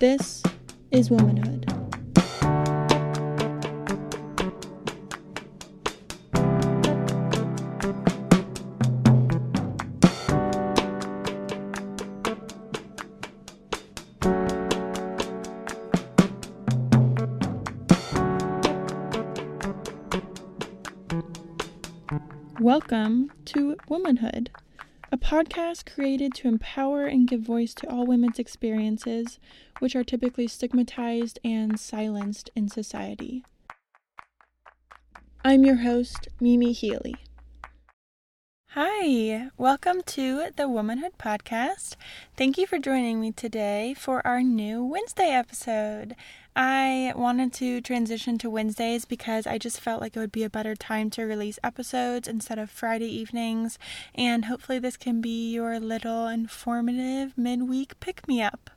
This is womanhood. Welcome to Womanhood, a podcast created to empower and give voice to all women's experiences, which are typically stigmatized and silenced in society. I'm your host, Mimi Healy. Hi, welcome to the Womanhood Podcast. Thank you for joining me today for our new Wednesday episode. I wanted to transition to Wednesdays because I just felt like it would be a better time to release episodes instead of Friday evenings, and hopefully, this can be your little informative midweek pick me up.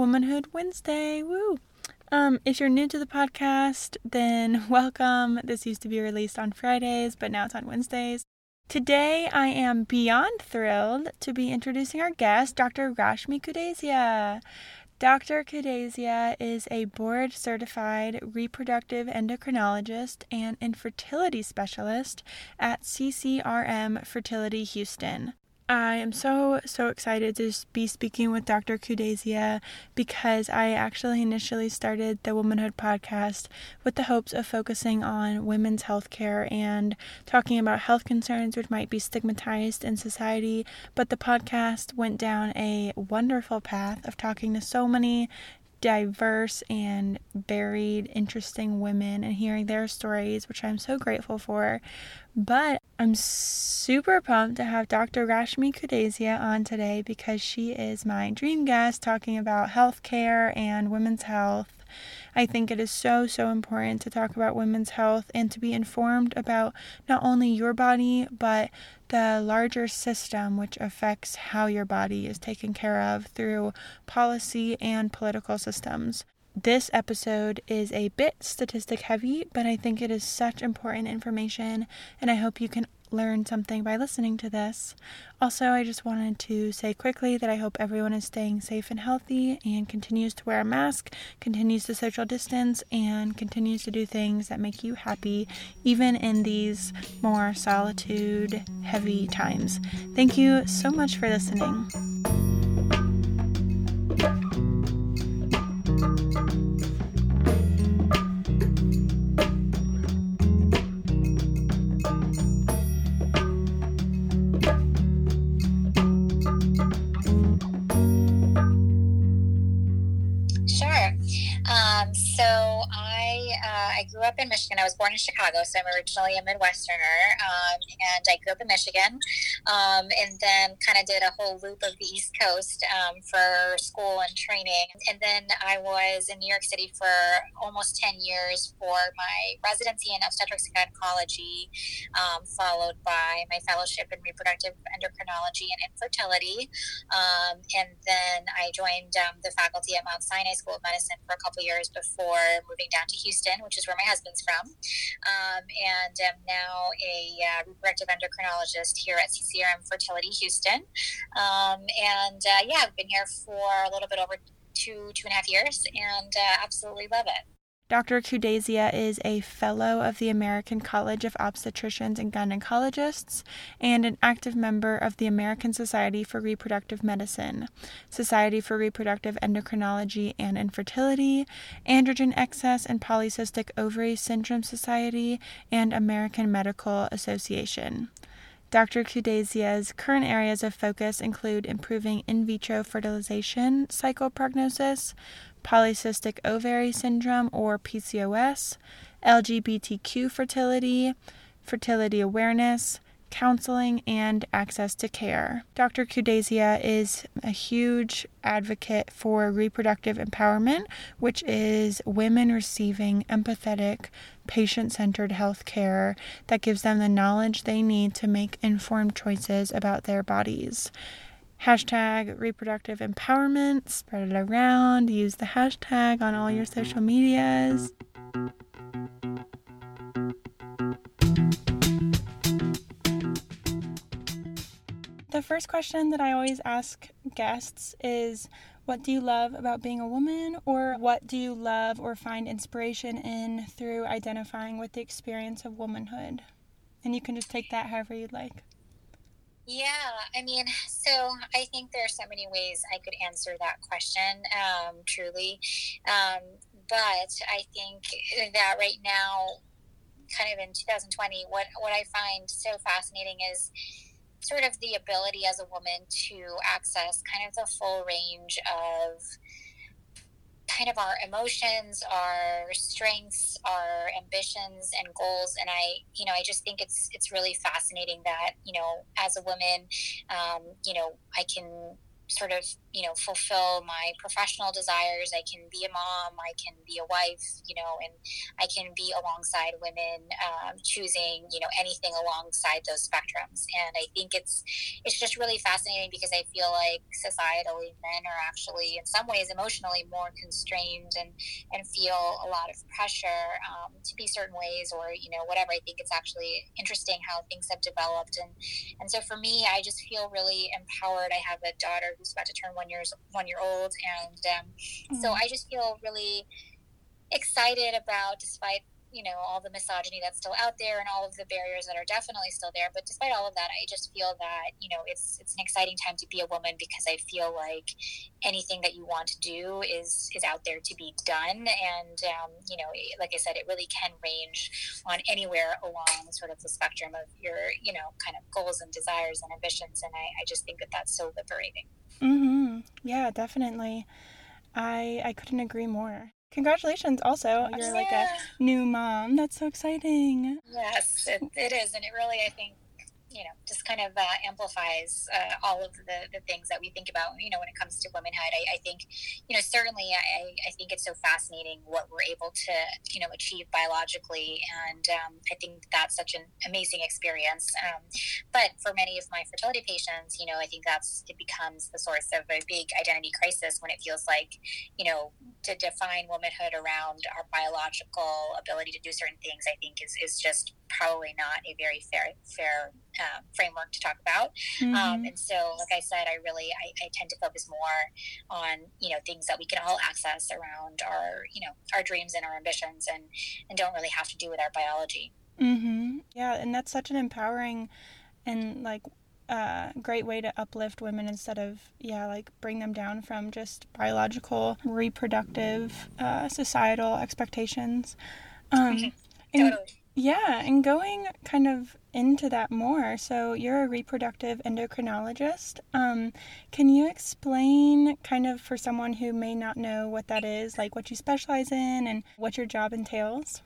Womanhood Wednesday, woo! Um, if you're new to the podcast, then welcome. This used to be released on Fridays, but now it's on Wednesdays. Today, I am beyond thrilled to be introducing our guest, Dr. Rashmi Kudesia. Dr. Kudesia is a board certified reproductive endocrinologist and infertility specialist at CCRM Fertility Houston. I am so, so excited to be speaking with Dr. Kudesia because I actually initially started the Womanhood podcast with the hopes of focusing on women's health care and talking about health concerns which might be stigmatized in society. But the podcast went down a wonderful path of talking to so many diverse and varied, interesting women and hearing their stories, which I'm so grateful for. But I'm super pumped to have Dr. Rashmi Kudesia on today because she is my dream guest talking about healthcare and women's health. I think it is so, so important to talk about women's health and to be informed about not only your body, but the larger system which affects how your body is taken care of through policy and political systems. This episode is a bit statistic heavy, but I think it is such important information, and I hope you can learn something by listening to this. Also, I just wanted to say quickly that I hope everyone is staying safe and healthy and continues to wear a mask, continues to social distance, and continues to do things that make you happy, even in these more solitude heavy times. Thank you so much for listening. Up in Michigan. I was born in Chicago, so I'm originally a Midwesterner, um, and I grew up in Michigan, um, and then kind of did a whole loop of the East Coast um, for school and training. And then I was in New York City for almost 10 years for my residency in obstetrics and gynecology, um, followed by my fellowship in reproductive endocrinology and infertility. Um, and then I joined um, the faculty at Mount Sinai School of Medicine for a couple years before moving down to Houston, which is where my husband's from, um, and am now a uh, reproductive endocrinologist here at CCRM Fertility Houston. Um, and uh, yeah, I've been here for a little bit over two two and a half years, and uh, absolutely love it. Dr. Kudesia is a fellow of the American College of Obstetricians and Gynecologists and an active member of the American Society for Reproductive Medicine, Society for Reproductive Endocrinology and Infertility, Androgen Excess and Polycystic Ovary Syndrome Society, and American Medical Association. Dr. Kudesia's current areas of focus include improving in vitro fertilization cycle prognosis, polycystic ovary syndrome or PCOS, LGBTQ fertility, fertility awareness, counseling, and access to care. Dr. Kudesia is a huge advocate for reproductive empowerment, which is women receiving empathetic, patient centered health care that gives them the knowledge they need to make informed choices about their bodies. Hashtag reproductive empowerment, spread it around, use the hashtag on all your social medias. The first question that I always ask guests is What do you love about being a woman, or what do you love or find inspiration in through identifying with the experience of womanhood? And you can just take that however you'd like. Yeah, I mean, so I think there are so many ways I could answer that question, um, truly. Um, but I think that right now, kind of in 2020, what, what I find so fascinating is sort of the ability as a woman to access kind of the full range of kind of our emotions, our strengths, our ambitions and goals. And I, you know, I just think it's it's really fascinating that you know, as a woman, um, you know, I can sort of you know fulfill my professional desires. I can be a mom i can be a wife you know and i can be alongside women um, choosing you know anything alongside those spectrums. And i think it's it's just really fascinating because i feel like societally men are actually in some ways emotionally more constrained and and feel a lot of pressure um, to be certain ways or you know whatever. I think it's actually interesting how things have developed. And and so for me i just feel really empowered. I have a daughter who's about to turn one years one year old, and um, mm-hmm. so I just feel really excited about, despite you know all the misogyny that's still out there and all of the barriers that are definitely still there but despite all of that i just feel that you know it's it's an exciting time to be a woman because i feel like anything that you want to do is is out there to be done and um, you know like i said it really can range on anywhere along sort of the spectrum of your you know kind of goals and desires and ambitions and i, I just think that that's so liberating Mm-hmm. Yeah, definitely. I I couldn't agree more. Congratulations also. You're yeah. like a new mom. That's so exciting. Yes, it, it is. And it really, I think, you know, just kind of uh, amplifies uh, all of the, the things that we think about, you know, when it comes to womanhood. I, I think, you know, certainly I, I think it's so fascinating what we're able to, you know, achieve biologically. And um, I think that's such an amazing experience. Um, but for many of my fertility patients, you know, I think that's, it becomes the source of a big identity crisis when it feels like, you know, to define womanhood around our biological ability to do certain things, I think is, is just probably not a very fair, fair um, framework to talk about. Um, mm-hmm. Um, and so, like I said, I really I, I, tend to focus more on you know things that we can all access around our you know our dreams and our ambitions, and and don't really have to do with our biology. Mm-hmm. Yeah, and that's such an empowering and like uh, great way to uplift women instead of yeah like bring them down from just biological reproductive uh, societal expectations um, mm-hmm. totally. Yeah, and going kind of into that more. So, you're a reproductive endocrinologist. Um, can you explain, kind of, for someone who may not know what that is, like what you specialize in and what your job entails?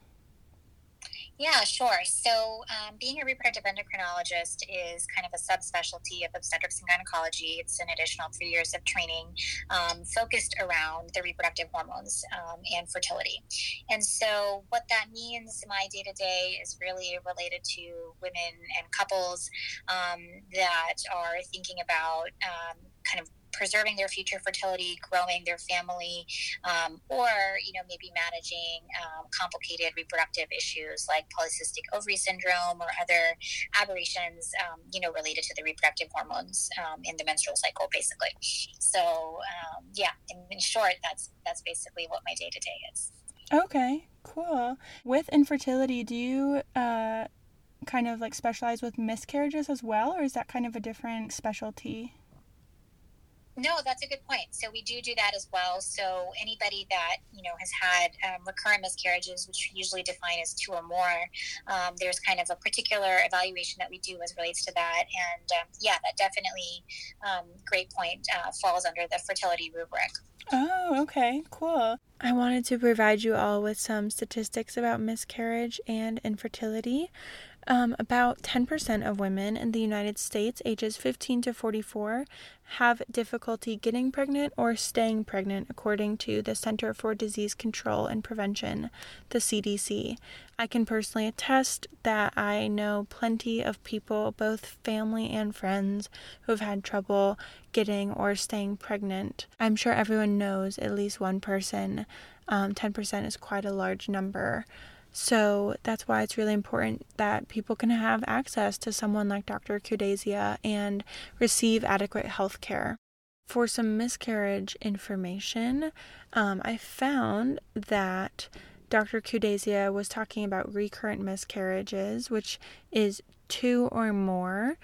Yeah, sure. So, um, being a reproductive endocrinologist is kind of a subspecialty of obstetrics and gynecology. It's an additional three years of training um, focused around the reproductive hormones um, and fertility. And so, what that means, my day to day is really related to women and couples um, that are thinking about um, kind of preserving their future fertility, growing their family, um, or you know maybe managing um, complicated reproductive issues like polycystic ovary syndrome or other aberrations, um, you know, related to the reproductive hormones um, in the menstrual cycle, basically. So um, yeah, in, in short, that's that's basically what my day to day is. Okay, cool. With infertility, do you uh, kind of like specialize with miscarriages as well, or is that kind of a different specialty? No, that's a good point. So we do do that as well. So anybody that you know has had um, recurrent miscarriages, which we usually define as two or more, um, there's kind of a particular evaluation that we do as relates to that. And um, yeah, that definitely, um, great point, uh, falls under the fertility rubric. Oh, okay, cool. I wanted to provide you all with some statistics about miscarriage and infertility. Um, about 10% of women in the United States, ages 15 to 44, have difficulty getting pregnant or staying pregnant, according to the Center for Disease Control and Prevention, the CDC. I can personally attest that I know plenty of people, both family and friends, who have had trouble getting or staying pregnant. I'm sure everyone knows at least one person. Um, 10% is quite a large number. So that's why it's really important that people can have access to someone like Dr. Kudesia and receive adequate health care. For some miscarriage information, um, I found that Dr. Kudesia was talking about recurrent miscarriages, which is two or more.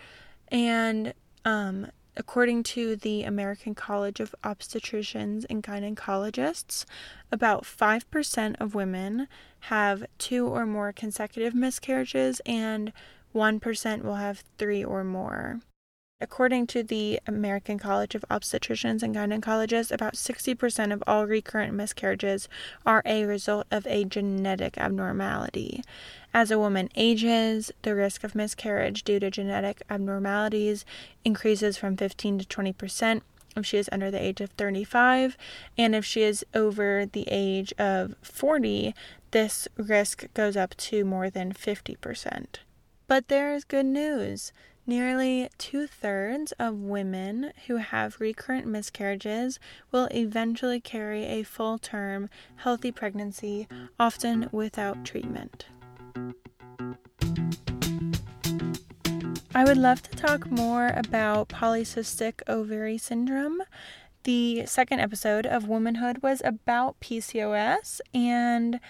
And um, according to the American College of Obstetricians and Gynecologists, about 5% of women have two or more consecutive miscarriages, and 1% will have three or more. According to the American College of Obstetricians and Gynecologists, about 60% of all recurrent miscarriages are a result of a genetic abnormality. As a woman ages, the risk of miscarriage due to genetic abnormalities increases from 15 to 20% if she is under the age of 35, and if she is over the age of 40, this risk goes up to more than 50%. But there is good news. Nearly two thirds of women who have recurrent miscarriages will eventually carry a full term, healthy pregnancy, often without treatment. I would love to talk more about polycystic ovary syndrome. The second episode of Womanhood was about PCOS, and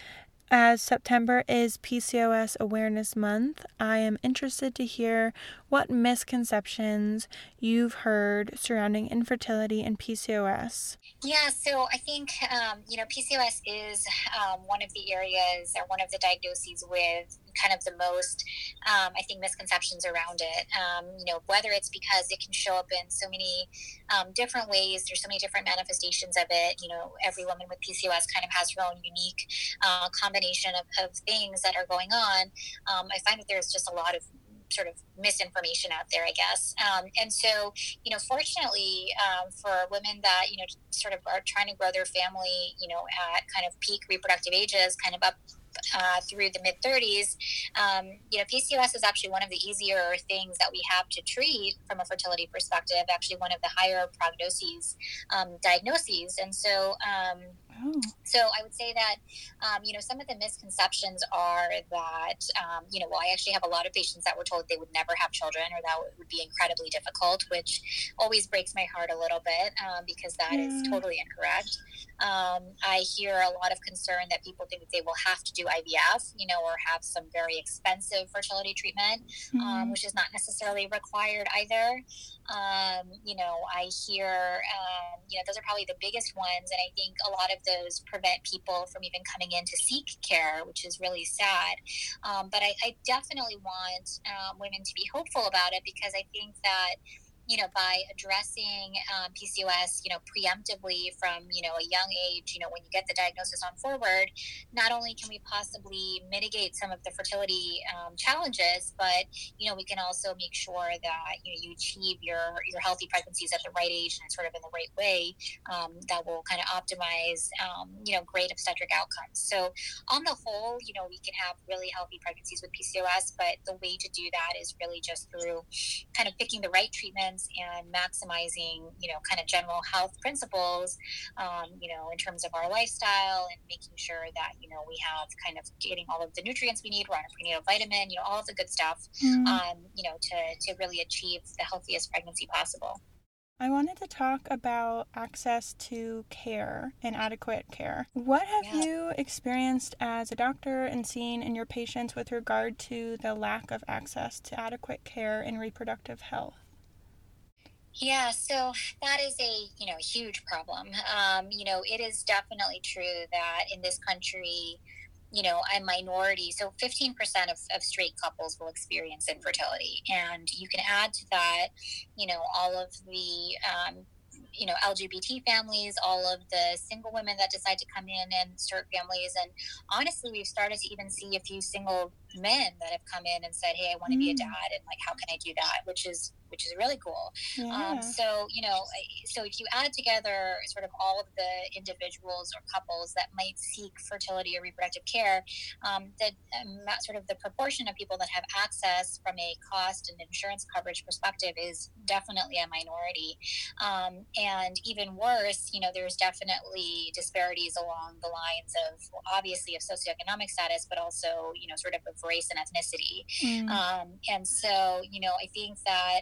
as September is PCOS Awareness Month, I am interested to hear what misconceptions you've heard surrounding infertility and PCOS. Yeah, so I think, um, you know, PCOS is um, one of the areas or one of the diagnoses with kind of the most, um, I think, misconceptions around it. Um, you know, whether it's because it can show up in so many um, different ways, there's so many different manifestations of it. You know, every woman with PCOS kind of has her own unique uh, combination of, of things that are going on. Um, I find that there's just a lot of sort of misinformation out there, I guess. Um, and so, you know, fortunately um, for women that, you know, sort of are trying to grow their family, you know, at kind of peak reproductive ages, kind of up uh, through the mid 30s, um, you know, PCOS is actually one of the easier things that we have to treat from a fertility perspective, actually, one of the higher prognoses um, diagnoses. And so, um, oh. so I would say that, um, you know, some of the misconceptions are that, um, you know, well, I actually have a lot of patients that were told they would never have children or that would be incredibly difficult, which always breaks my heart a little bit um, because that yeah. is totally incorrect. I hear a lot of concern that people think that they will have to do IVF, you know, or have some very expensive fertility treatment, um, mm-hmm. um, which is not necessarily required either. Um, you know, I hear, um, you know, those are probably the biggest ones. And I think a lot of those prevent people from even coming in to seek care, which is really sad. Um, but I, I, definitely want um, women to be hopeful about it because I think that you know, by addressing um, PCOS, you know, preemptively from, you know, a young age, you know, when you get the diagnosis on forward, not only can we possibly mitigate some of the fertility um, challenges, but, you know, we can also make sure that, you know, you achieve your, your healthy pregnancies at the right age and sort of in the right way um, that will kind of optimize, um, you know, great obstetric outcomes. So on the whole, you know, we can have really healthy pregnancies with PCOS, but the way to do that is really just through kind of picking the right treatments and maximizing, you know, kind of general health principles, um, you know, in terms of our lifestyle and making sure that, you know, we have kind of getting all of the nutrients we need. We're on a prenatal vitamin, you know, all of the good stuff, mm. um, you know, to, to really achieve the healthiest pregnancy possible. I wanted to talk about access to care and adequate care. What have yeah. you experienced as a doctor and seen in your patients with regard to the lack of access to adequate care in reproductive health? Yeah, so that is a you know huge problem. Um, you know, it is definitely true that in this country, you know, a minority, so 15% of, of straight couples will experience infertility, and you can add to that, you know, all of the um, you know lgbt families all of the single women that decide to come in and start families and honestly we've started to even see a few single men that have come in and said hey i want to mm. be a mm. dad and like how can i do that which is which is really cool. Um, yeah. Um, so, you know, so if you add together sort of all of the individuals or couples that might seek fertility or reproductive care, um, the um, sort of the proportion of people that have access from a cost and insurance coverage perspective is definitely a minority. Um, and even worse, you know, there's definitely disparities along the lines of obviously of socioeconomic status, but also, you know, sort of of race and ethnicity. Mm. Um, and so, you know, I think that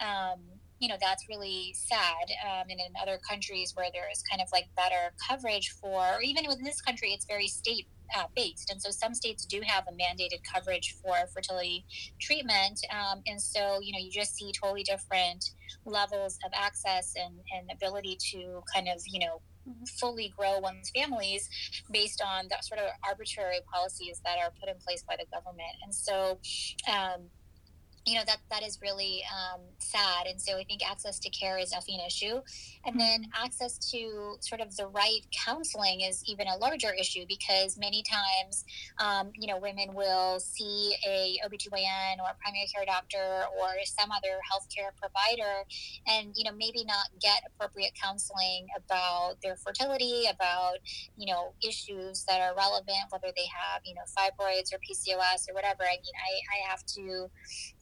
um, you know that's really sad um, and in other countries where there is kind of like better coverage for or even within this country it's very state uh, based and so some states do have a mandated coverage for fertility treatment um, and so you know you just see totally different levels of access and, and ability to kind of you know fully grow one's families based on that sort of arbitrary policies that are put in place by the government. And so um, you know that that is really um, sad. And so i think access to care is definitely an issue. And then mm-hmm. access to sort of the right counseling is even a larger issue because many times um, you know women will see a obgyn or a primary care doctor or some other healthcare provider and you know maybe not get appropriate counseling about their fertility about you know issues that are relevant whether they have you know fibroids or pcos or whatever. I mean i, I have to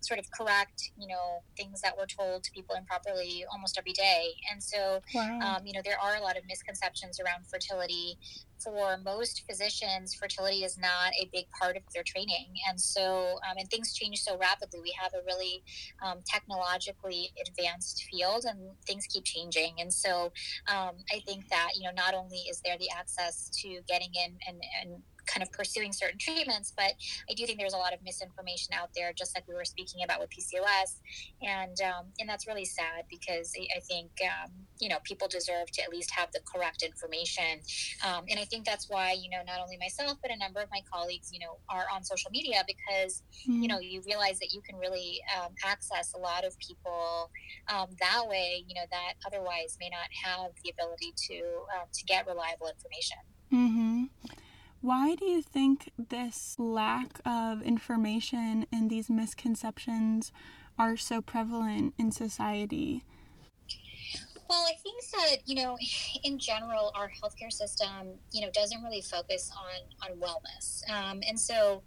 sort of correct, you know, things that were told to people improperly almost every day. And so, wow. um, you know, there are a lot of misconceptions around fertility. For most physicians, fertility is not a big part of their training. And so, um, and things change so rapidly. We have a really um, technologically advanced field and things keep changing. And so, um, I think that, you know, not only is there the access to getting in and, and kind of pursuing certain treatments. But I do think there's a lot of misinformation out there, just like we were speaking about with PCOS, and um, and that's really sad because I think um, you know people deserve to at least have the correct information, um, and I think that's why you know not only myself but a number of my colleagues you know are on social media because mm-hmm. you know you realize that you can really um, access a lot of people um, that way, you know that otherwise may not have the ability to um, to get reliable information. Mm-hmm. Why do you think this lack of information and these misconceptions are so prevalent in society? Well, I think that you know, in general, our healthcare system, you know, doesn't really focus on on wellness, um, and so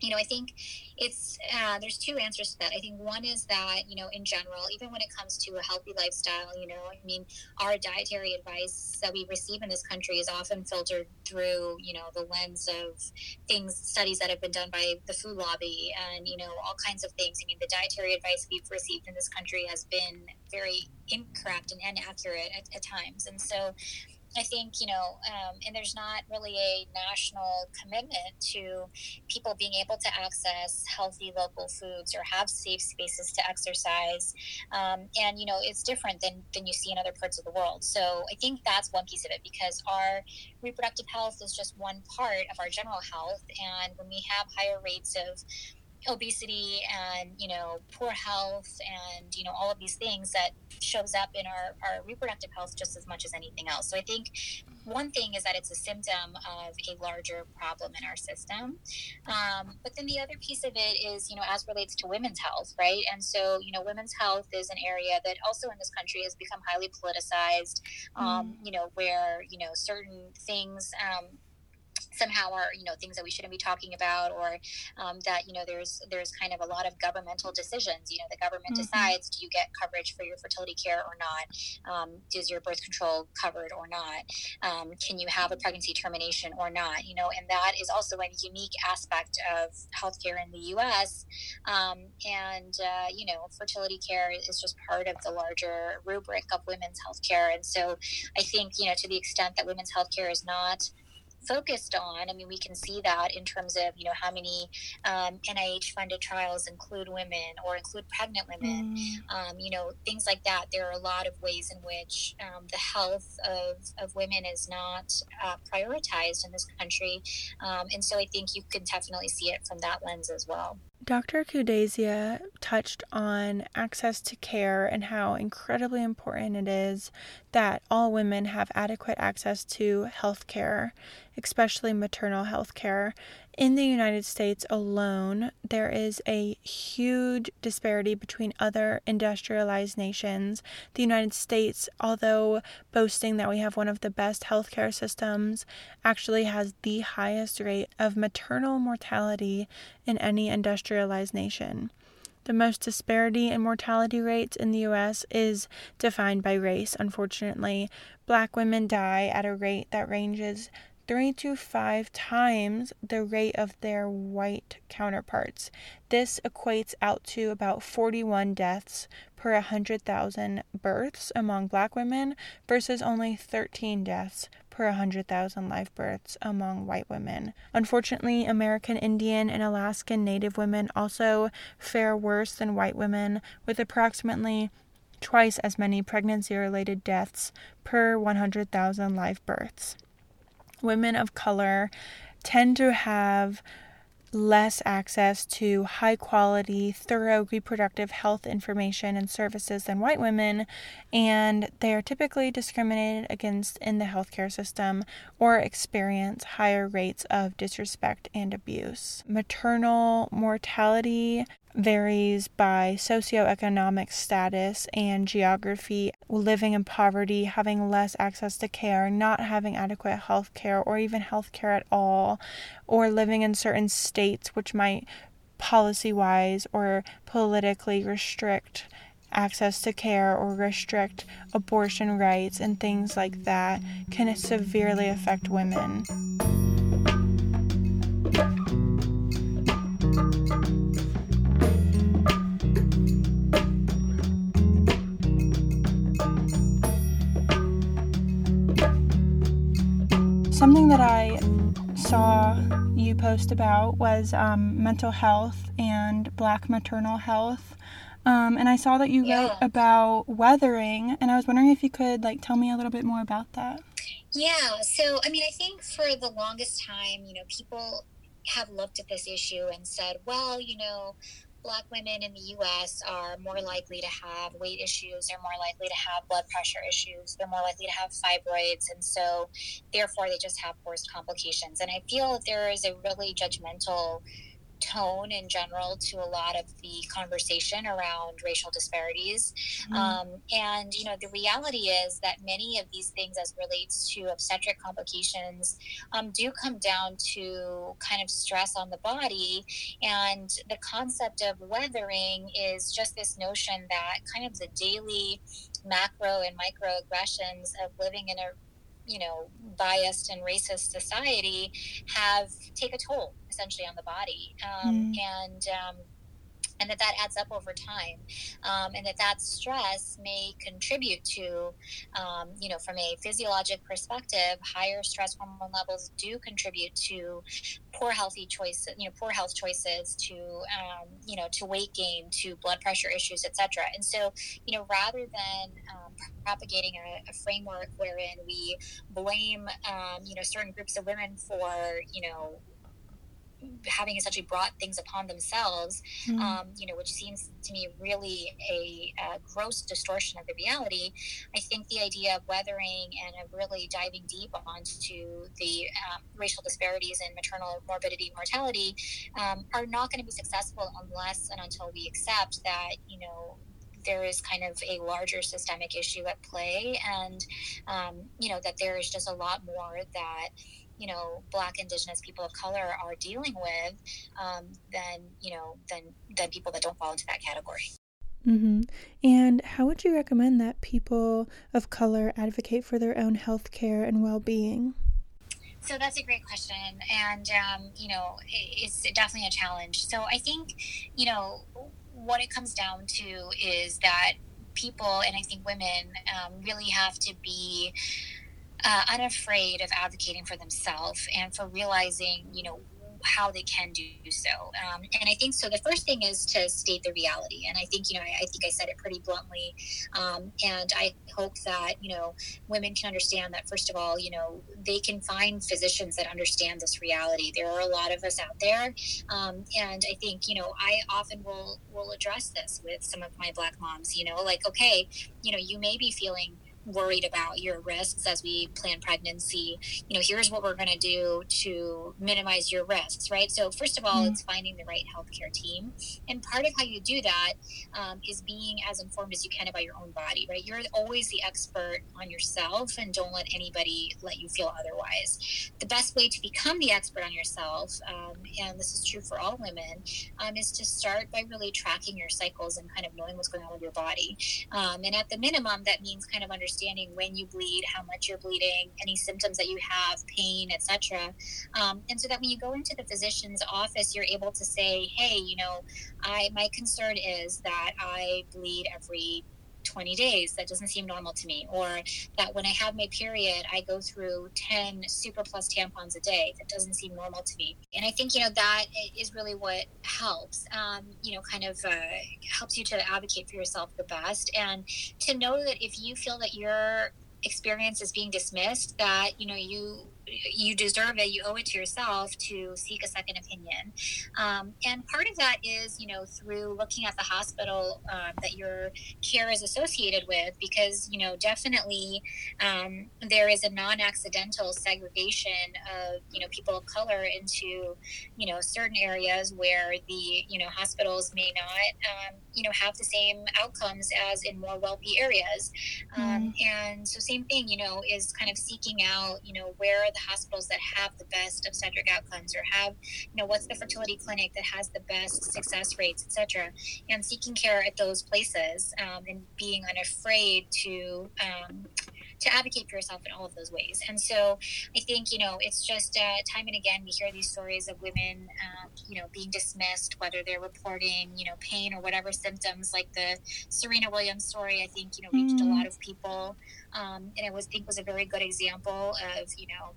you know, I think it's uh, there's two answers to that. I think one is that you know, in general, even when it comes to a healthy lifestyle, you know, I mean, our dietary advice that we receive in this country is often filtered through you know the lens of things, studies that have been done by the food lobby, and you know, all kinds of things. I mean, the dietary advice we've received in this country has been very incorrect and inaccurate at, at times, and so I think, you know, um, and there's not really a national commitment to people being able to access healthy local foods or have safe spaces to exercise. Um, and, you know, it's different than, than you see in other parts of the world. So I think that's one piece of it because our reproductive health is just one part of our general health. And when we have higher rates of obesity and you know poor health and you know all of these things that shows up in our, our reproductive health just as much as anything else. So i think one thing is that it's a symptom of a larger problem in our system. Um, but then the other piece of it is you know as relates to women's health right? And so you know women's health is an area that also in this country has become highly politicized um, mm. you know where you know certain things um, somehow are you know things that we shouldn't be talking about or um, that you know there's there's kind of a lot of governmental decisions you know the government mm-hmm. decides do you get coverage for your fertility care or not? Um, is your birth control covered or not? Um, can you have a pregnancy termination or not? You know and that is also a unique aspect of healthcare in the us um, and uh, you know fertility care is just part of the larger rubric of women's healthcare. And so i think you know to the extent that women's healthcare is not focused on. I mean, we can see that in terms of you know how many um, NIH funded trials include women or include pregnant women. Mm. Um, you know things like that. There are a lot of ways in which um, the health of, of women is not uh, prioritized in this country, um, and so I think you can definitely see it from that lens as well. Dr. Kudesia touched on access to care and how incredibly important it is that all women have adequate access to health care, especially maternal health care. In the United States alone, there is a huge disparity between other industrialized nations. The United States, although boasting that we have one of the best healthcare systems, actually has the highest rate of maternal mortality in any industrialized nation. The most disparity in mortality rates in the US is defined by race, unfortunately. Black women die at a rate that ranges three to five times the rate of their white counterparts. This equates out to about 41 deaths per 100,000 births among black women versus only 13 deaths per 100,000 live births among white women. Unfortunately, American Indian and Alaskan Native women also fare worse than white women, with approximately twice as many pregnancy related deaths per 100,000 live births. Women of color tend to have less access to high quality, thorough reproductive health information and services than white women, and they are typically discriminated against in the healthcare system or experience higher rates of disrespect and abuse. Maternal mortality varies by socioeconomic status and geography, living in poverty, having less access to care, not having adequate health care or even health care at all, or living in certain states which might policy wise or politically restrict access to care or restrict abortion rights and things like that can severely affect women. Something that I saw you post about was um, mental health and black maternal health. Um, and I saw that you yeah. wrote about weathering, and I was wondering if you could like tell me a little bit more about that. Yeah, so I mean, I think for the longest time, you know, people have looked at this issue and said, well, you know, Black women in the US are more likely to have weight issues, they're more likely to have blood pressure issues, they're more likely to have fibroids, and so therefore they just have worse complications. And I feel that there is a really judgmental tone in general to a lot of the conversation around racial disparities. Mm-hmm. Um, and, you know, the reality is that many of these things, as relates to obstetric complications, um, do come down to kind of stress on the body. And the concept of weathering is just this notion that kind of the daily macro and microaggressions of living in a you know biased and racist society have take a toll essentially on the body um, mm. and um, and that that adds up over time, um, and that that stress may contribute to, um, you know, from a physiologic perspective, higher stress hormone levels do contribute to poor healthy choices, you know, poor health choices, to um, you know, to weight gain, to blood pressure issues, etc. And so, you know, rather than um, propagating a, a, framework wherein we blame, um, you know, certain groups of women for, you know, having essentially brought things upon themselves, mm. um, you know, which seems to me really a, a, gross distortion of the reality. I think the idea of weathering and of really diving deep onto the um, racial disparities in maternal morbidity mortality um, are not going to be successful unless and until we accept that, you know, there is kind of a larger systemic issue at play and um, you know that there is just a lot more that you know black indigenous people of color are dealing with um, than you know than than people that don't fall into that category. Mm-hmm. and how would you recommend that people of color advocate for their own health care and well-being? So that's a great question and um, you know it's definitely a challenge. So i think you know what it comes down to is that people and i think women um, really have to be uh, unafraid of advocating for themselves and for realizing, you know, how they can do so. Um, and I think so. The first thing is to state the reality. And I think, you know, I, I think I said it pretty bluntly. Um, and I hope that, you know, women can understand that, first of all, you know, they can find physicians that understand this reality. There are a lot of us out there. Um, and I think, you know, I often will, will address this with some of my black moms, you know, like, okay, you know, you may be feeling worried about your risks as we plan pregnancy. You know here's what we're going to do to minimize your risks right? So first of all mm-hmm. it's finding the right healthcare team. And part of how you do that um, is being as informed as you can about your own body right? You're always the expert on yourself and don't let anybody let you feel otherwise. The best way to become the expert on yourself um, and this is true for all women um, is to start by really tracking your cycles and kind of knowing what's going on with your body. Um, and at the minimum that means kind of understanding understanding when you bleed, how much you're bleeding, any symptoms that you have, pain, etc. Um, and so that when you go into the physician's office, you're able to say, "Hey, you know, I my concern is that I bleed every 20 days. That doesn't seem normal to me. Or that when I have my period, I go through 10 super plus tampons a day. That doesn't seem normal to me. And I think, you know, that is really what helps, um, you know, kind of uh, helps you to advocate for yourself the best. And to know that if you feel that your experience is being dismissed, that, you know, you you deserve it. You owe it to yourself to seek a second opinion. Um, and part of that is, you know, through looking at the hospital um, that your care is associated with, because, you know, definitely um, there is a non accidental segregation of, you know, people of color into, you know, certain areas where the, you know, hospitals may not, um, you know, have the same outcomes as in more wealthy areas. Mm. And so, same thing, you know, is kind of seeking out, you know, where the hospitals that have the best obstetric outcomes or have, you know, what's the fertility clinic that has the best success rates, etc. And seeking care at those places um, and being unafraid to um, to advocate for yourself in all of those ways. And so I think, you know, it's just uh, time and again, we hear these stories of women, um, you know, being dismissed, whether they're reporting, you know, pain or whatever symptoms, like the Serena Williams story, I think, you know, reached mm-hmm. a lot of people. Um, and it was, I think was a very good example of, you know,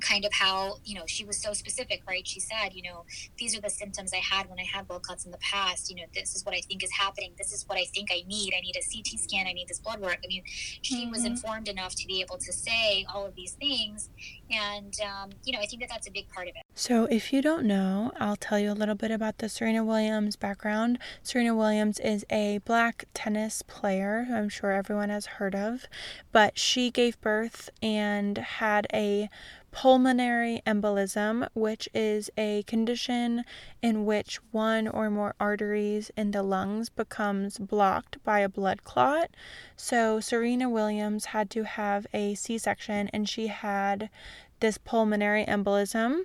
kind of how you know she was so specific right? She said you know these are the symptoms i had when i had blood clots in the past. You know this is what i think is happening. This is what i think i need. I need a ct scan. I need this blood work. I mean she mm-hmm. was informed enough to be able to say all of these things. And um, you know i think that that's a big part of it. So if you don't know i'll tell you a little bit about the serena williams background. Serena williams is a black tennis player i'm sure everyone has heard of but she gave birth and had a pulmonary embolism, which is a condition in which one or more arteries in the lungs becomes blocked by a blood clot. So Serena Williams had to have a C-section and she had this pulmonary embolism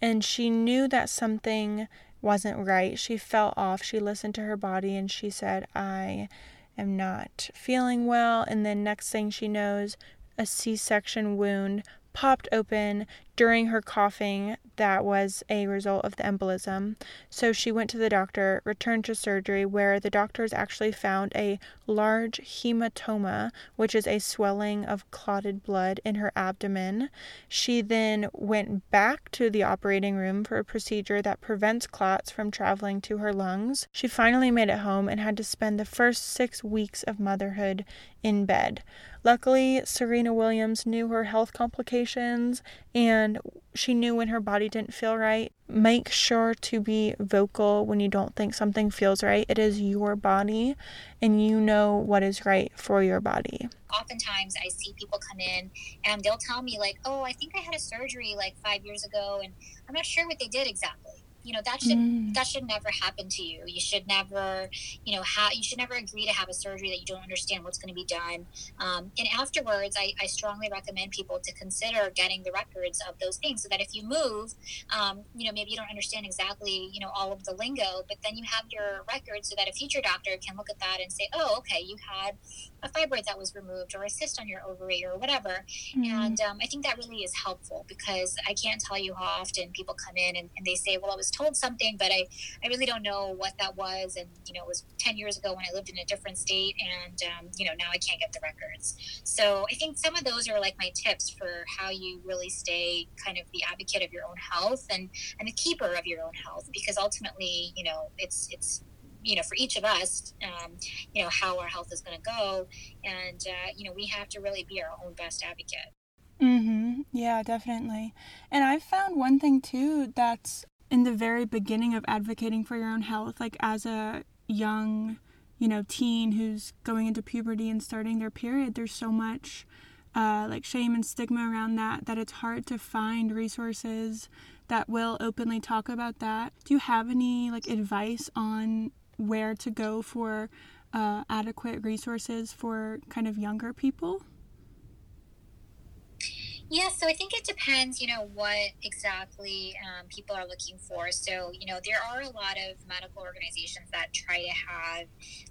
and she knew that something wasn't right. She felt off. She listened to her body and she said, "I am not feeling well." And then next thing she knows, a C-section wound popped open during her coughing that was a result of the embolism. So she went to the doctor, returned to surgery, where the doctors actually found a large hematoma, which is a swelling of clotted blood in her abdomen. She then went back to the operating room for a procedure that prevents clots from traveling to her lungs. She finally made it home and had to spend the first six weeks of motherhood in bed. Luckily, Serena Williams knew her health complications and she knew when her body didn't feel right. Make sure to be vocal when you don't think something feels right. It is your body and you know what is right for your body. Oftentimes, I see people come in and they'll tell me, like, oh, I think I had a surgery like five years ago and I'm not sure what they did exactly you know that should mm. that should never happen to you you should never you know have you should never agree to have a surgery that you don't understand what's going to be done um, and afterwards I, I, strongly recommend people to consider getting the records of those things so that if you move um, you know maybe you don't understand exactly you know all of the lingo but then you have your records so that a future doctor can look at that and say oh okay you had a fibroid that was removed or a cyst on your ovary or whatever mm. and um, i think that really is helpful because i can't tell you how often people come in and, and they say well i was told something, but I, I really don't know what that was. And, you know, it was 10 years ago when I lived in a different state. And, um, you know, now I can't get the records. So I think some of those are like my tips for how you really stay kind of the advocate of your own health and, and the keeper of your own health, because ultimately, you know, it's, it's, you know, for each of us, um, you know, how our health is going to go. And, uh, you know, we have to really be our own best advocate. Mhm. Yeah, definitely. And I've found one thing too that's in the very beginning of advocating for your own health, like as a young, you know, teen who's going into puberty and starting their period, there's so much uh, like shame and stigma around that that it's hard to find resources that will openly talk about that. Do you have any like advice on where to go for uh, adequate resources for kind of younger people? Yeah, so I think it depends, you know, what exactly um, people are looking for. So, you know, there are a lot of medical organizations that try to have,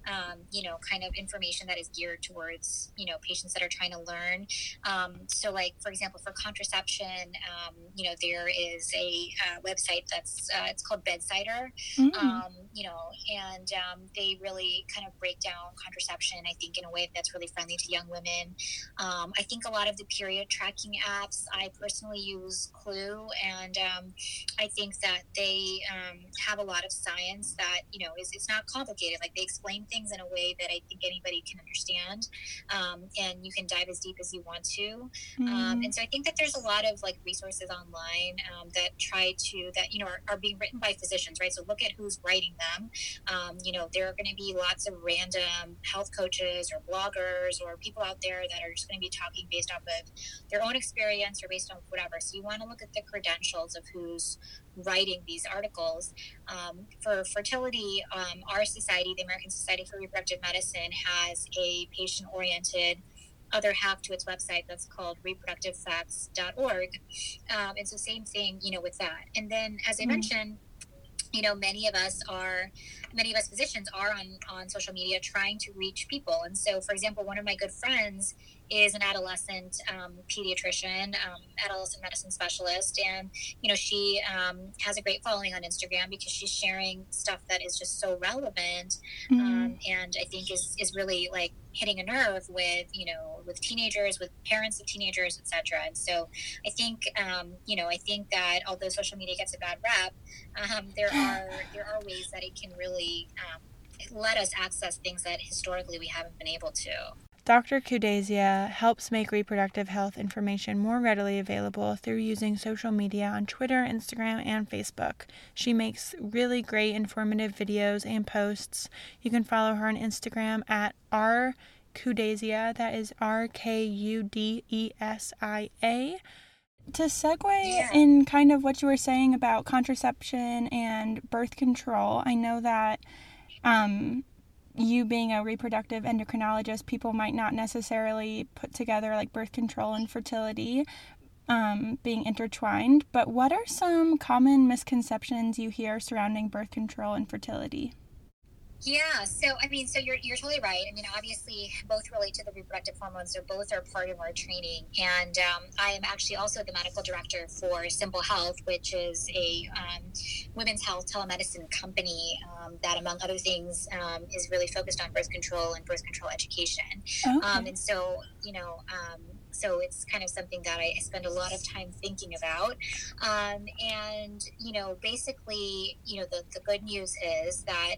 um, you know, kind of information that is geared towards, you know, patients that are trying to learn. Um, so, like, for example, for contraception, um, you know, there is a uh, website that's, uh, it's called Bedsider, mm. you know, and um, they really kind of break down contraception, I think, in a way that's really friendly to young women. Um, I think a lot of the period tracking apps. I personally use Clue, and um, I think that they um, have a lot of science that you know is it's not complicated. Like they explain things in a way that I think anybody can understand, um, and you can dive as deep as you want to. Mm. and so I think that there's a lot of like resources online um, that try to that you know are, are, being written by physicians, right? So look at who's writing them. Um, you know, there are going to be lots of random health coaches or bloggers or people out there that are just going to be talking based off of their own experience experience or based on whatever. So you want to look at the credentials of who's writing these articles. Um, for fertility, um, our society, the American Society for Reproductive Medicine, has a patient oriented other half to its website that's called reproductivefacts.org. Um, and so, same thing, you know, with that. And then, as I mm-hmm. mentioned, you know many of us are many of us physicians are on on social media trying to reach people and so for example one of my good friends is an adolescent um, pediatrician, um, adolescent medicine specialist, and you know she um, has a great following on Instagram because she's sharing stuff that is just so relevant, mm. and I think is is really like hitting a nerve with you know with teenagers, with parents of teenagers, etc. And so I think um, you know I think that although social media gets a bad rap, um, there are there are ways that it can really let us access things that historically we haven't been able to. Dr. Kudesia helps make reproductive health information more readily available through using social media on Twitter, Instagram, and Facebook. She makes really great informative videos and posts. You can follow her on Instagram at r that is R K U D E S I A. To segue yeah. in kind of what you were saying about contraception and birth control, I know that um, you being a reproductive endocrinologist, people might not necessarily put together like birth control and fertility um, being intertwined. But what are some common misconceptions you hear surrounding birth control and fertility? Yeah, so I mean, so you're, you're totally right. I mean, obviously, both relate to the reproductive hormones, so both are part of our training. And um, I am actually also the medical director for Simple Health, which is a um, women's health telemedicine company um, that, among other things, um, is really focused on birth control and birth control education. Okay. Um, and so, you know, um, so it's kind of something that I spend a lot of time thinking about. and, you know, basically, you know, the, the good news is that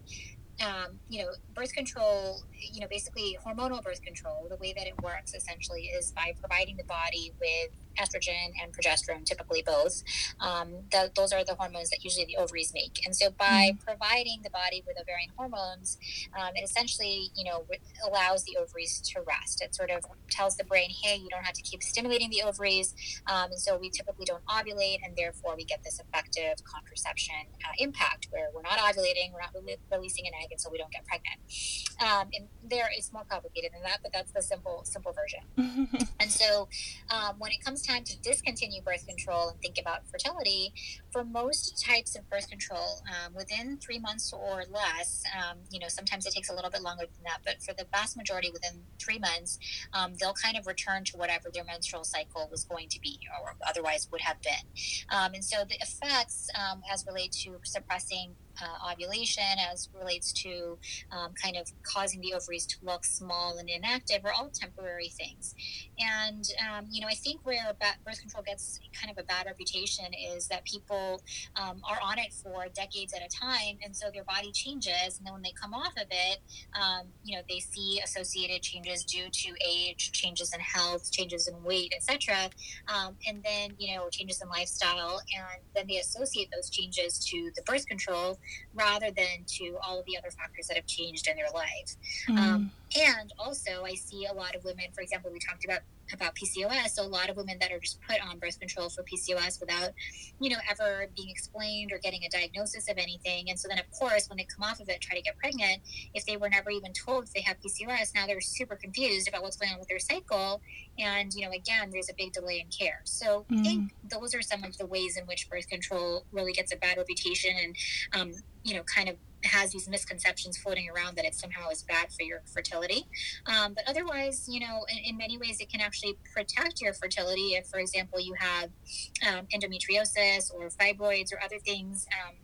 um, you know, birth control, you know, basically hormonal birth control, the way that it works essentially is by providing the body with estrogen and progesterone, typically both. Um, the, those are the hormones that usually the ovaries make. And so by mm-hmm. providing the body with ovarian hormones, um, it essentially, you know, allows the ovaries to rest. It sort of tells the brain, hey, you don't have to keep stimulating the ovaries. Um, and so we typically don't ovulate, and therefore we get this effective contraception uh, impact where we're not ovulating, we're not re- releasing an egg, and so we don't get pregnant. Um, and there is more complicated than that, but that's the simple, simple version. and so um, when it comes time to discontinue birth control and think about fertility, for most types of birth control, um, within three months or less, um, you know, sometimes it takes a little bit longer than that, but for the vast majority within three months, um, they'll kind of return to whatever their menstrual cycle was going to be or otherwise would have been. Um, and so the effects um, as relate to suppressing uh, ovulation as relates to um, kind of causing the ovaries to look small and inactive are all temporary things. And, um, you know, I think where birth control gets kind of a bad reputation is that people um, are on it for decades at a time. And so their body changes. And then when they come off of it, um, you know, they see associated changes due to age, changes in health, changes in weight, etc. Um, and then, you know, changes in lifestyle. And then they associate those changes to the birth control rather than to all of the other factors that have changed in their life. Mm. Um, and also, I see a lot of women, for example, we talked about about PCOS. So a lot of women that are just put on birth control for PCOS without, you know, ever being explained or getting a diagnosis of anything. And so then, of course, when they come off of it, try to get pregnant, if they were never even told they have PCOS, now they're super confused about what's going on with their cycle. And, you know, again, there's a big delay in care. So mm. I think those are some of the ways in which birth control really gets a bad reputation and, um, you know, kind of has these misconceptions floating around that it somehow is bad for your fertility. Um, but otherwise, you know, in, in, many ways, it can actually protect your fertility. If, for example, you have um, endometriosis or fibroids or other things. Um,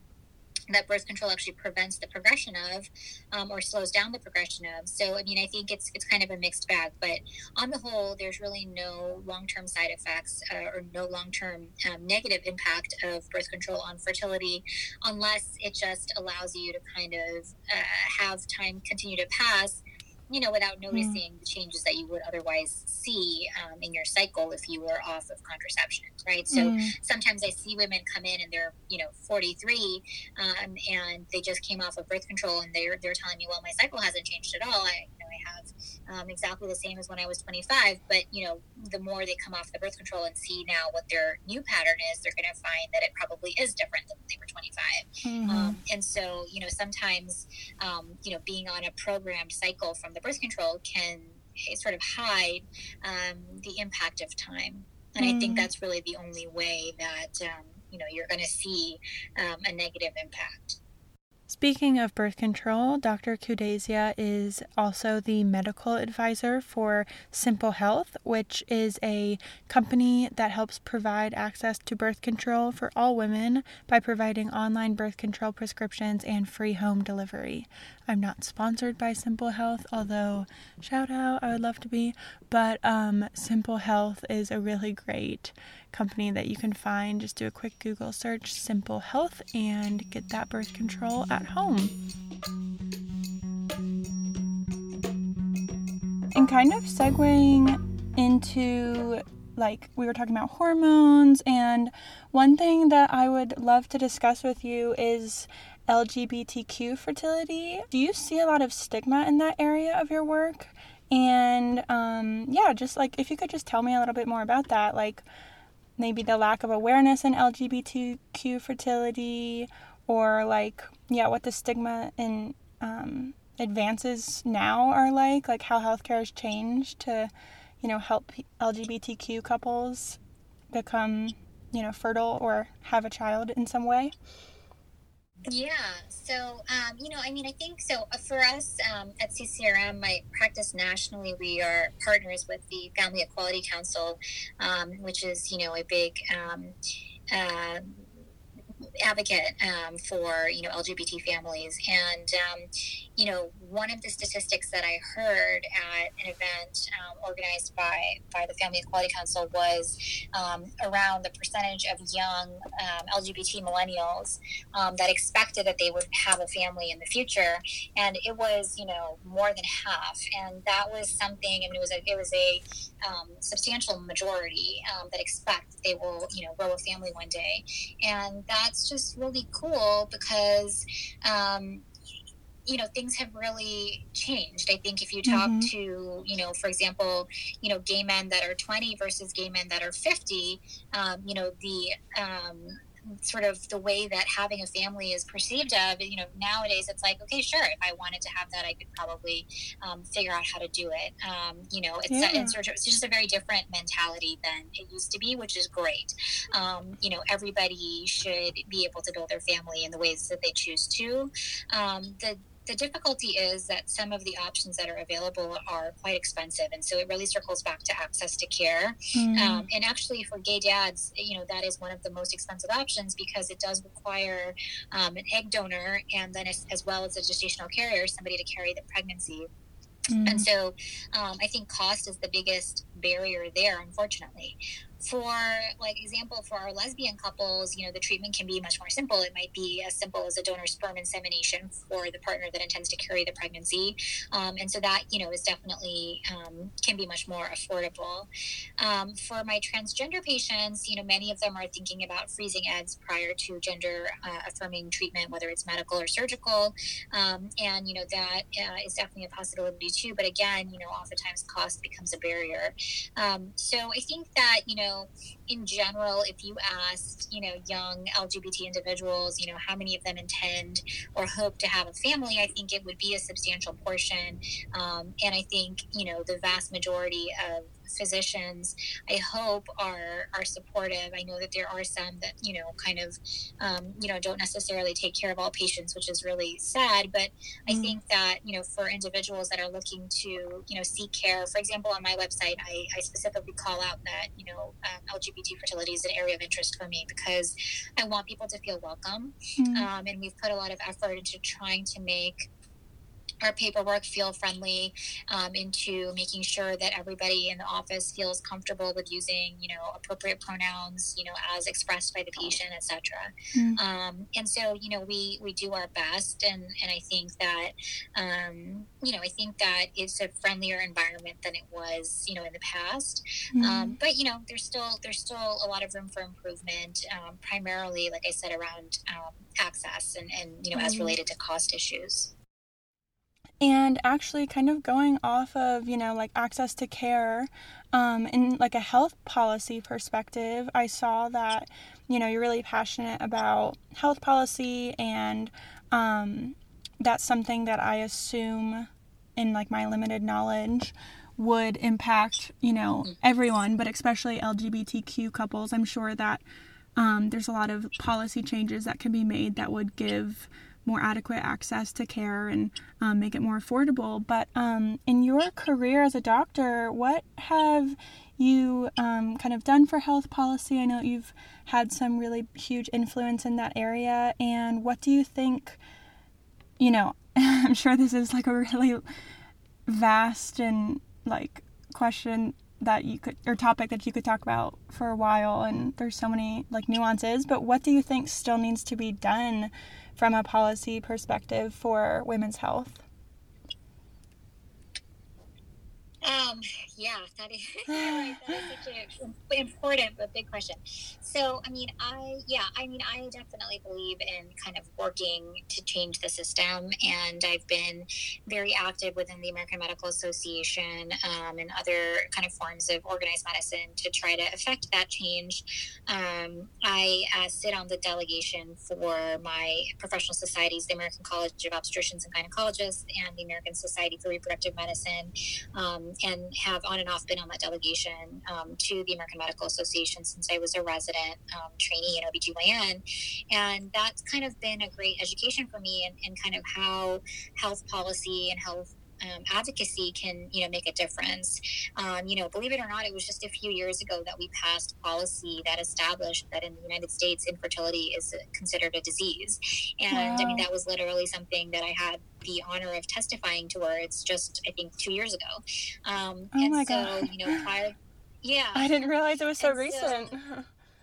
that birth control actually prevents the progression of um, or slows down the progression of. So i mean i think it's it's kind of a mixed bag but on the whole there's really no long-term side effects uh, or no long-term um, negative impact of birth control on fertility unless it just allows you to kind of uh, have time continue to pass you know, without hmm. noticing mm. the changes that you would otherwise see um, in your cycle if you were off of contraception, right? So mm. sometimes I see women come in and they're, you know, 43 um, and they just came off of birth control and they're, they're telling me, well, my cycle hasn't changed at all. I, you know, I have um, exactly the same as when I was 25. But, you know, the more they come off the birth control and see now what their new pattern is, they're going to find that it probably is different than when they were 25. Mm-hmm. Um, and so, you know, sometimes, um, you know, being on a programmed cycle from the birth control can sort of hide um, the impact of time. And mm. I think mm. that's really the only way that, um, you know, you're going to see um, a negative impact. Speaking of birth control, Dr. Kudesia is also the medical advisor for Simple Health, which is a company that helps provide access to birth control for all women by providing online birth control prescriptions and free home delivery. I'm not sponsored by Simple Health, although shout out, I would love to be. But um, Simple Health is a really great company that you can find. Just do a quick Google search, Simple Health, and get that birth control at home. And kind of segueing into like we were talking about hormones and one thing that I would love to discuss with you is LGBTQ fertility. Do you see a lot of stigma in that area of your work? And um, yeah, just like if you could just tell me a little bit more about that, like maybe the lack of awareness in LGBTQ fertility, or like, yeah, what the stigma and um, advances now are like, like how healthcare has changed to, you know, help LGBTQ couples become, you know, fertile or have a child in some way. Yeah. So, um, you know, I mean, I think so uh, for us um, at CCRM, my practice nationally, we are partners with the Family Equality Council, um, which is, you know, a big uh, advocate um, for you know LGBT families, and um, you know one of the statistics that I heard at an event um, organized by by the Family Equality Council was um, around the percentage of young um, LGBT millennials um, that expected that they would have a family in the future, and it was you know more than half, and that was something. I mean, it was a it was a substantial majority that expect that they will you know grow a family one day, and that's just really cool because um, you know things have really changed i think if you talk mm-hmm. to you know for example you know gay men that are 20 versus gay men that are 50 um, you know the um, sort of the way that having a family is perceived of you know nowadays it's like okay sure if i wanted to have that i could probably um, figure out how to do it um, you know it's, yeah. it's, it's, just a very different mentality than it used to be which is great um, you know everybody should be able to build their family in the ways that they choose to um, the the difficulty is that some of the options that are available are quite expensive, and so it really circles back to access to care. Mm. Um, and actually, for gay dads, you know that is one of the most expensive options because it does require um, an egg donor and then as, as well as a gestational carrier, somebody to carry the pregnancy. Mm. And so um, I think cost is the biggest barrier there, unfortunately. For like example for our lesbian couples you know the treatment can be much more simple. It might be as simple as a donor sperm insemination for the partner that intends to carry the pregnancy. Um, and so that you know is definitely um, can be much more affordable. Um, for my transgender patients you know many of them are thinking about freezing eggs prior to gender uh, affirming treatment whether it's medical or surgical. Um, and you know that uh, is definitely a possibility too. But again you know oftentimes cost becomes a barrier. Um, so i think that you know know, in general, if you asked, you know, young LGBT individuals, you know, how many of them intend or hope to have a family, I think it would be a substantial portion. Um, and I think, you know, the vast majority of physicians, I hope are are supportive. I know that there are some that you know kind of um, you know don't necessarily take care of all patients, which is really sad. But I mm. think that you know for individuals that are looking to you know seek care, for example, on my website, I, I specifically call out that you know um, LGBT fertility is an area of interest for me because I want people to feel welcome, mm. um, and we've put a lot of effort into trying to make our paperwork feel friendly um, into making sure that everybody in the office feels comfortable with using you know appropriate pronouns you know as expressed by the patient etc mm. um, and so you know we we do our best and and i think that um, you know i think that it's a friendlier environment than it was you know in the past mm. but you know there's still there's still a lot of room for improvement um, primarily like i said around um, access and and you know mm. as related to cost issues and actually kind of going off of you know like access to care um, in like a health policy perspective i saw that you know you're really passionate about health policy and um, that's something that i assume in like my limited knowledge would impact you know everyone but especially lgbtq couples. I'm sure that um, there's a lot of policy changes that can be made that would give more adequate access to care and um, make it more affordable. But um, in your career as a doctor, what have you um, kind of done for health policy? I know you've had some really huge influence in that area. And what do you think? You know, I'm sure this is like a really vast and like question that you could or topic that you could talk about for a while and there's so many like nuances but what do you think still needs to be done from a policy perspective for women's health? Um, yeah, that is, right. that is such an important but big question. So, I mean, I, yeah, I mean, I definitely believe in kind of working to change the system. And I've been very active within the American Medical Association um, and other kind of forms of organized medicine to try to affect that change. Um, I uh, sit on the delegation for my professional societies, the American College of Obstetricians and Gynecologists and the American Society for Reproductive Medicine. Um, and have on and off been on that delegation um, to the American Medical Association since I was a resident um, trainee in OBGYN. And that's kind of been a great education for me and, kind of how health policy and health um, advocacy can you know make a difference. Um, you know, believe it or not, it was just a few years ago that we passed policy that established that in the United States, infertility is considered a disease, and wow. I mean that was literally something that I had the honor of testifying towards just I think two years ago. Um, oh and my so God. you know, prior, yeah, I didn't realize it was so and recent. So,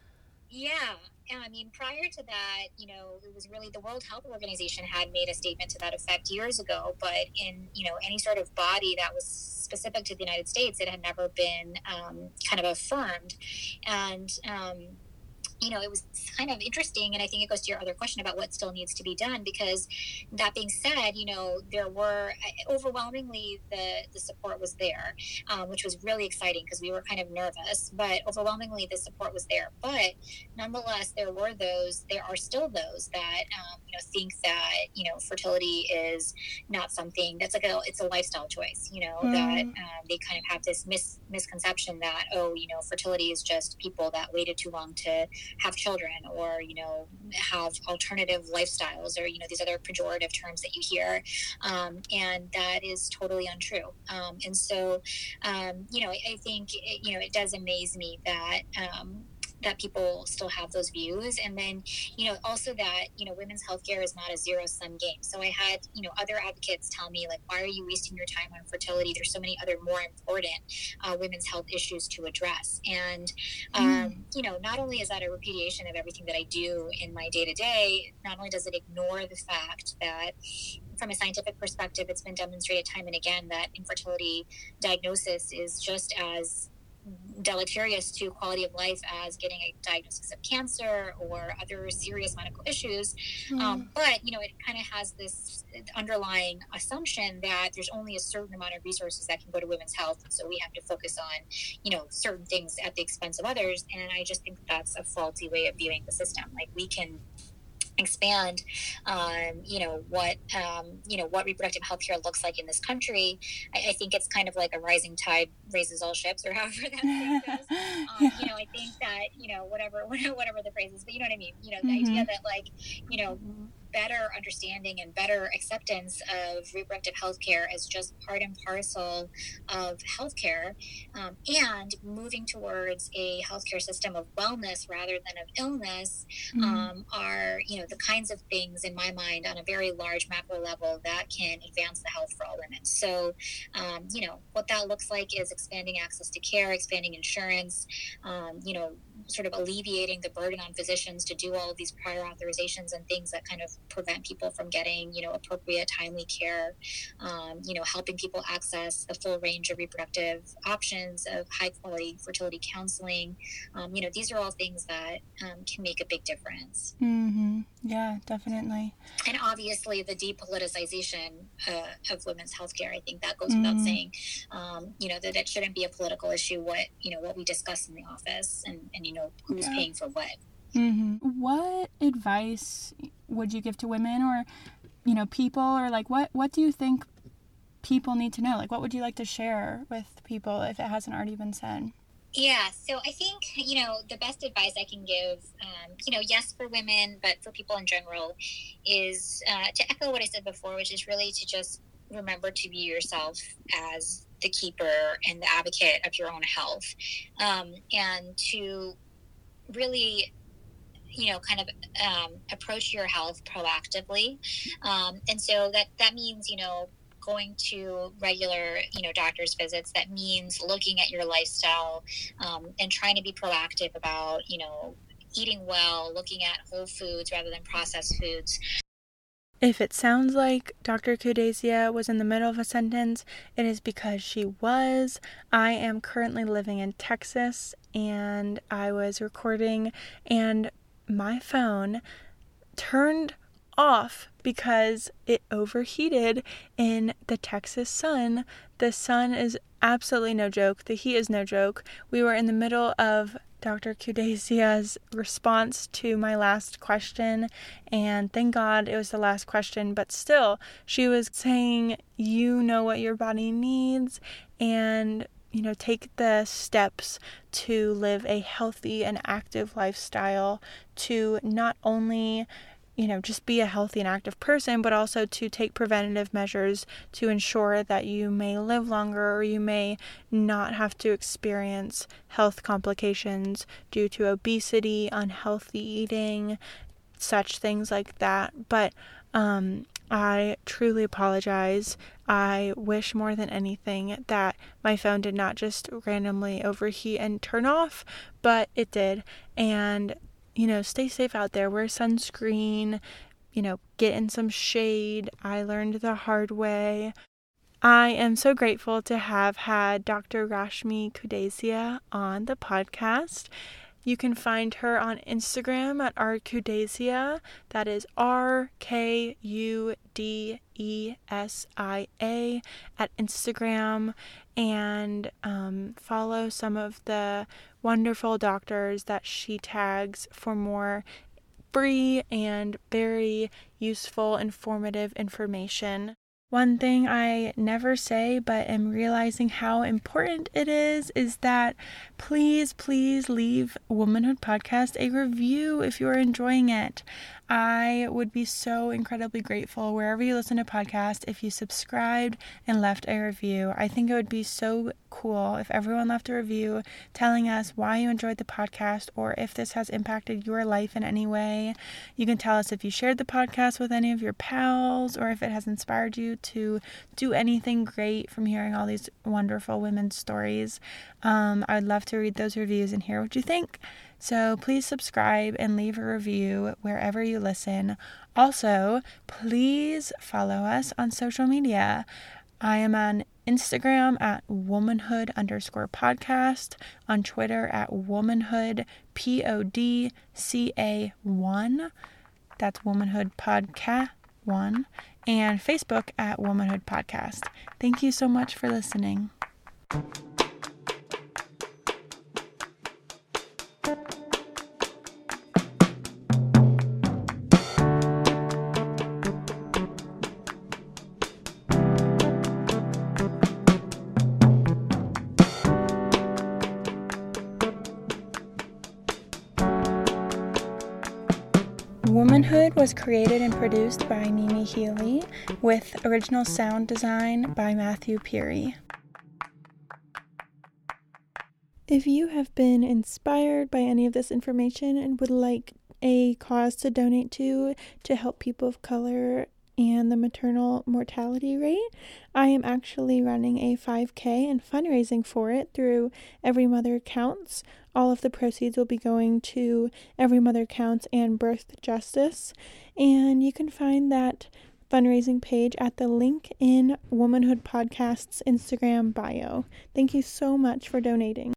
yeah, I mean, prior to that, you know, it was really the World Health Organization had made a statement to that effect years ago. But in, you know, any sort of body that was specific to the United States, it had never been um, kind of affirmed. And, um, you know, it was kind of interesting. And I think it goes to your other question about what still needs to be done. Because that being said, you know, there were overwhelmingly the, the support was there, um, which was really exciting because we were kind of nervous. But overwhelmingly, the support was there. But nonetheless, there were those, there are still those that, um, you know, think that, you know, fertility is not something that's like a, it's a lifestyle choice, you know, mm. that um, they kind of have this mis- misconception that, oh, you know, fertility is just people that waited too long to have children or you know have alternative lifestyles or you know these other pejorative terms that you hear um, and that is totally untrue. Um, and so um, you know I, think it, you know it does amaze me that um, that people still have those views. And then you know also that you know women's healthcare is not a zero sum game. So i had you know other advocates tell me like why are you wasting your time on fertility? There's so many other more important uh, women's health issues to address. And um, mm. you know not only is that a repudiation of everything that i do in my day to day not only does it ignore the fact that from a scientific perspective, it's been demonstrated time and again that infertility diagnosis is just as deleterious to quality of life as getting a diagnosis of cancer or other serious medical issues. Mm. Um, but, you know, it kind of has this underlying assumption that there's only a certain amount of resources that can go to women's health. And so we have to focus on, you know, certain things at the expense of others. And I just think that's a faulty way of viewing the system. Like we can expand um, you know what um, you know what reproductive health care looks like in this country I, I, think it's kind of like a rising tide raises all ships or however that goes um, yeah. you know i think that you know whatever whatever the phrase is but you know what i mean you know the mm-hmm. idea that like you know better understanding and better acceptance of reproductive health care as just part and parcel of healthcare um, and moving towards a healthcare system of wellness rather than of illness mm-hmm. um, are you know the kinds of things in my mind on a very large macro level that can advance the health for all women so um, you know what that looks like is expanding access to care expanding insurance um, you know sort of alleviating the burden on physicians to do all of these prior authorizations and things that kind of prevent people from getting, you know, appropriate, timely care. Um, you know, helping people access the full range of reproductive options of high quality fertility counseling. Um, you know, these are all things that um, can make a big difference. Mm-hmm. Yeah, definitely. And obviously, the depoliticization uh, of women's healthcare. I think that goes mm-hmm. without saying. Um, you know, that it shouldn't be a political issue. What you know, what we discuss in the office, and and you know, who's yeah. paying for what. Mm-hmm. What advice would you give to women or, you know, people or like what what do you think people need to know? Like what would you like to share with people if it hasn't already been said? Yeah, so I think, you know, the best advice I can give, um, you know, yes, for women, but for people in general, is uh, to echo what I said before, which is really to just remember to view yourself as the keeper and the advocate of your own health. Um, and to really you know kind of um, approach your health proactively. Um, and so that that means you know going to regular you know doctor's visits. That means looking at your lifestyle um, and trying to be proactive about you know eating well looking at whole foods rather than processed foods if it sounds like Dr. Kudesia was in the middle of a sentence, it is because she was. I am currently living in Texas and I was recording, and my phone turned off because it overheated in the Texas sun. The sun is absolutely no joke. The heat is no joke. We were in the middle of Dr. Kudesia's response to my last question, and thank God it was the last question, but still, she was saying, You know what your body needs, and you know, take the steps to live a healthy and active lifestyle to not only you know, just be a healthy and active person, but also to take preventative measures to ensure that you may live longer or you may not have to experience health complications due to obesity, unhealthy eating, such things like that. But um, I truly apologize. I wish more than anything that my phone did not just randomly overheat and turn off, but it did. And, you know, stay safe out there. Wear sunscreen, you know, get in some shade. I learned the hard way. I am so grateful to have had Dr. Rashmi Kudesia on the podcast. You can find her on Instagram at Rkudesia. That is R K U D E S I A at Instagram. And um, follow some of the wonderful doctors that she tags for more free and very useful, informative information. One thing I never say, but am realizing how important it is, is that please, please leave Womanhood Podcast a review if you are enjoying it. I would be so incredibly grateful wherever you listen to podcasts if you subscribed and left a review. I think it would be so cool if everyone left a review telling us why you enjoyed the podcast or if this has impacted your life in any way. You can tell us if you shared the podcast with any of your pals or if it has inspired you to do anything great from hearing all these wonderful women's stories. Um, I would love to read those reviews and hear what you think. So please subscribe and leave a review wherever you listen. Also, please follow us on social media. I am on Instagram at womanhood underscore podcast, on Twitter at womanhood P O D C A 1. That's womanhood podcast 1. And Facebook at womanhood podcast. Thank you so much for listening. Was created and produced by Mimi Healy with original sound design by Matthew Peary. If you have been inspired by any of this information and would like a cause to donate to to help people of color and the maternal mortality rate, I am actually running a 5K and fundraising for it through Every Mother Counts. All of the proceeds will be going to Every Mother Counts and Birth Justice. And you can find that fundraising page at the link in Womanhood Podcast's Instagram bio. Thank you so much for donating.